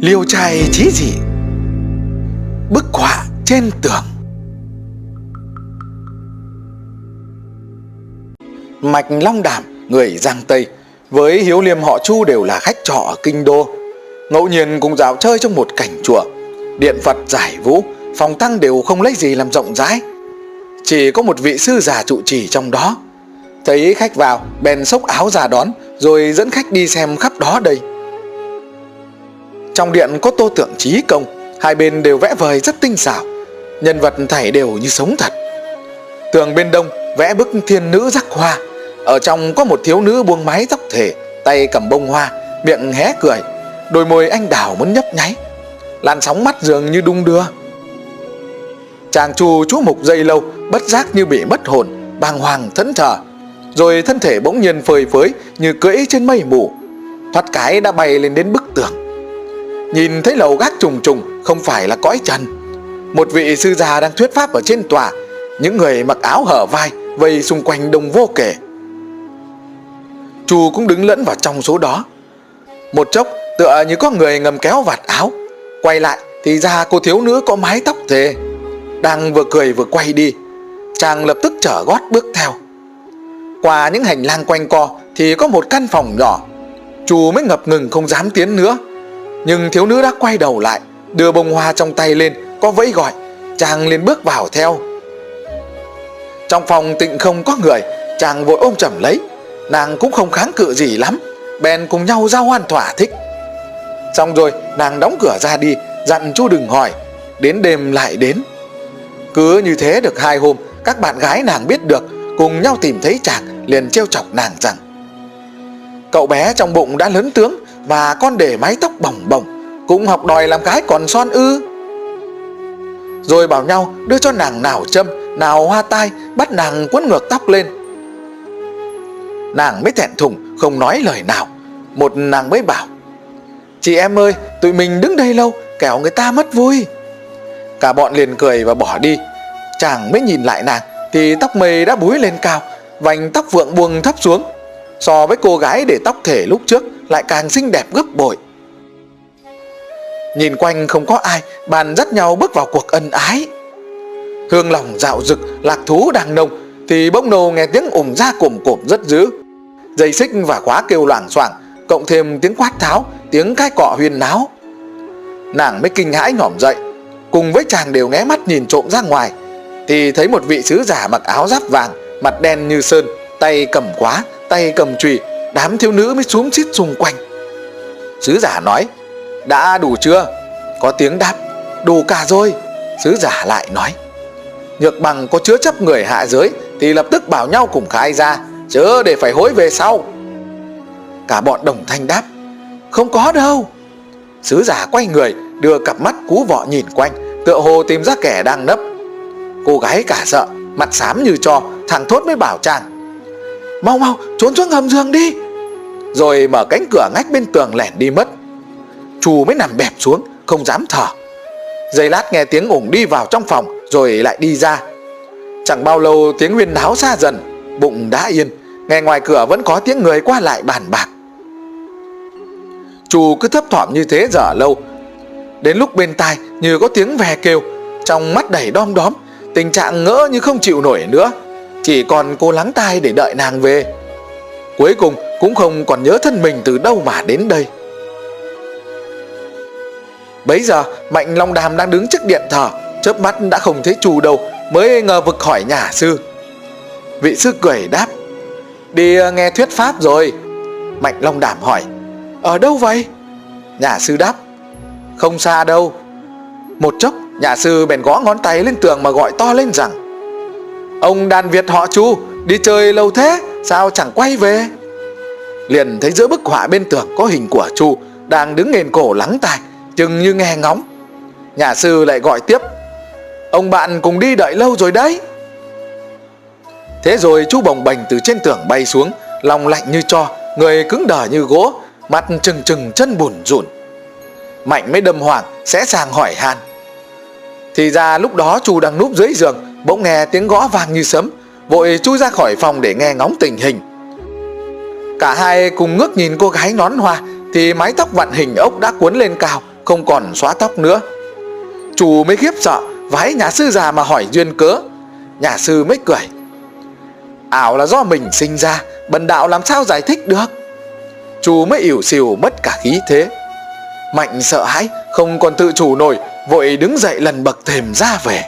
Liêu trai chí dị. Bức họa trên tường. Mạch Long đảm người Giang Tây, Với Hiếu Liêm họ Chu đều là khách trọ ở Kinh Đô. Ngẫu nhiên cùng dạo chơi trong một cảnh chùa. Điện Phật giải vũ, Phòng tăng đều không lấy gì làm rộng rãi. Chỉ có một vị sư già trụ trì trong đó. Thấy khách vào, bèn xốc áo ra đón, Rồi dẫn khách đi xem khắp đó đây. Trong điện có tô tượng trí công, Hai bên đều vẽ vời rất tinh xảo. Nhân vật thảy đều như sống thật. Tường bên đông vẽ bức thiên nữ rắc hoa. Ở trong có một thiếu nữ buông mái tóc thể Tay cầm bông hoa, Miệng hé cười. Đôi môi anh đào muốn nhấp nháy. Làn sóng mắt dường như đung đưa. Chàng chu chú mục dây lâu, Bất giác như bị mất hồn, Bàng hoàng thẫn thờ. Rồi thân thể bỗng nhiên phơi phới Như cưỡi trên mây mù. Thoát cái đã bay lên đến bức tường. Nhìn thấy lầu gác trùng trùng, Không phải là cõi trần. Một vị sư già đang thuyết pháp ở trên tòa, Những người mặc áo hở vai, Vây xung quanh đông vô kể. Chu cũng đứng lẫn vào trong số đó. Một chốc, tựa như có người ngầm kéo vạt áo. Quay lại, thì ra cô thiếu nữ có mái tóc thề, Đang vừa cười vừa quay đi. Chàng lập tức trở gót bước theo. Qua những hành lang quanh co, Thì có một căn phòng nhỏ. Chu mới ngập ngừng không dám tiến nữa. Nhưng thiếu nữ đã quay đầu lại, Đưa bông hoa trong tay lên, Có vẫy gọi. Chàng liền bước vào theo. Trong phòng tịnh không có người, Chàng vội ôm chầm lấy. Nàng cũng không kháng cự gì lắm, Bèn cùng nhau giao hoan thỏa thích. Xong rồi, nàng đóng cửa ra đi, Dặn chú đừng hỏi, Đến đêm lại đến. Cứ như thế được hai hôm, Các bạn gái nàng biết được, Cùng nhau tìm thấy chàng, liền trêu chọc nàng rằng, Cậu bé trong bụng đã lớn tướng và con để mái tóc bồng bồng Cũng học đòi làm cái còn son ư. Rồi bảo nhau đưa cho nàng nào châm, Nào hoa tai, Bắt nàng quấn ngược tóc lên. Nàng mới thẹn thùng, Không nói lời nào. Một nàng mới bảo, Chị em ơi, tụi mình đứng đây lâu, Kẻo người ta mất vui. Cả bọn liền cười và bỏ đi. Chàng mới nhìn lại nàng, Thì tóc mây đã búi lên cao, Vành tóc vượng buông thấp xuống. So với cô gái để tóc thể lúc trước Lại càng xinh đẹp gấp bội. Nhìn quanh không có ai Bàn dắt nhau bước vào cuộc ân ái. Hương lòng dạo rực Lạc thú đang nồng Thì bỗng nô nghe tiếng ủng ra cồm cộm rất dữ. Dây xích và khóa kêu loảng xoảng Cộng thêm tiếng quát tháo Tiếng cái cọ huyên náo. Nàng mới kinh hãi nhỏm dậy Cùng với chàng đều nghé mắt nhìn trộm ra ngoài Thì thấy một vị sứ giả mặc áo giáp vàng Mặt đen như sơn Tay cầm quá, tay cầm chùy Đám thiếu nữ mới xuống xít xung quanh. Sứ giả nói, Đã đủ chưa? Có tiếng đáp, Đủ cả rồi. Sứ giả lại nói, Nhược bằng có chứa chấp người hạ giới Thì lập tức bảo nhau cùng khai ra, Chớ để phải hối về sau. Cả bọn đồng thanh đáp, Không có đâu. Sứ giả quay người, đưa cặp mắt cú vọ nhìn quanh, Tựa hồ tìm ra kẻ đang nấp. Cô gái cả sợ, Mặt xám như cho Thằng thốt mới bảo chàng Mau mau, trốn xuống hầm giường đi. Rồi mở cánh cửa ngách bên tường lẻn đi mất. Chù mới nằm bẹp xuống, Không dám thở. Giây lát nghe tiếng ủng đi vào trong phòng, Rồi lại đi ra. Chẳng bao lâu tiếng huyên náo xa dần, Bụng đã yên, Nghe ngoài cửa vẫn có tiếng người qua lại bàn bạc. Chu cứ thấp thỏm như thế dở lâu. Đến lúc bên tai như có tiếng ve kêu, Trong mắt đầy đom đóm, Tình trạng ngỡ như không chịu nổi nữa. Chỉ còn cô lắng tai để đợi nàng về. Cuối cùng cũng không còn nhớ thân mình từ đâu mà đến đây. Bấy giờ, Mạnh Long Đàm đang đứng trước điện thờ. Chớp mắt đã không thấy chủ đâu, Mới ngờ vực hỏi nhà sư. Vị sư cười đáp, Đi ờ, nghe thuyết pháp rồi. Mạnh Long Đàm hỏi, Ở đâu vậy? Nhà sư đáp, Không xa đâu. Một chốc, nhà sư bèn gõ ngón tay lên tường mà gọi to lên rằng Ông đàn Việt họ Chu Đi chơi lâu thế, Sao chẳng quay về? Liền thấy giữa bức họa bên tường có hình của Chu Đang đứng nghền cổ lắng tai, Chừng như nghe ngóng. Nhà sư lại gọi tiếp, Ông bạn cùng đi đợi lâu rồi đấy. Thế rồi chú bồng bềnh từ trên tường bay xuống, Lòng lạnh như cho, Người cứng đờ như gỗ, Mặt trừng trừng, chân bùn rùn. Mạnh mới đâm hoàng Sẽ sàng hỏi han. Thì ra lúc đó chú đang núp dưới giường Bỗng nghe tiếng gõ vang như sấm Vội chui ra khỏi phòng để nghe ngóng tình hình Cả hai cùng ngước nhìn cô gái nón hoa Thì mái tóc vặn hình ốc đã cuốn lên cao không còn xóa tóc nữa. Chủ mới khiếp sợ, vái nhà sư già mà hỏi duyên cớ. Nhà sư mới cười. Ảo là do mình sinh ra, bần đạo làm sao giải thích được. Chủ mới ỉu xìu mất cả khí thế. Mạnh sợ hãi, không còn tự chủ nổi, vội đứng dậy lần bậc thềm ra về.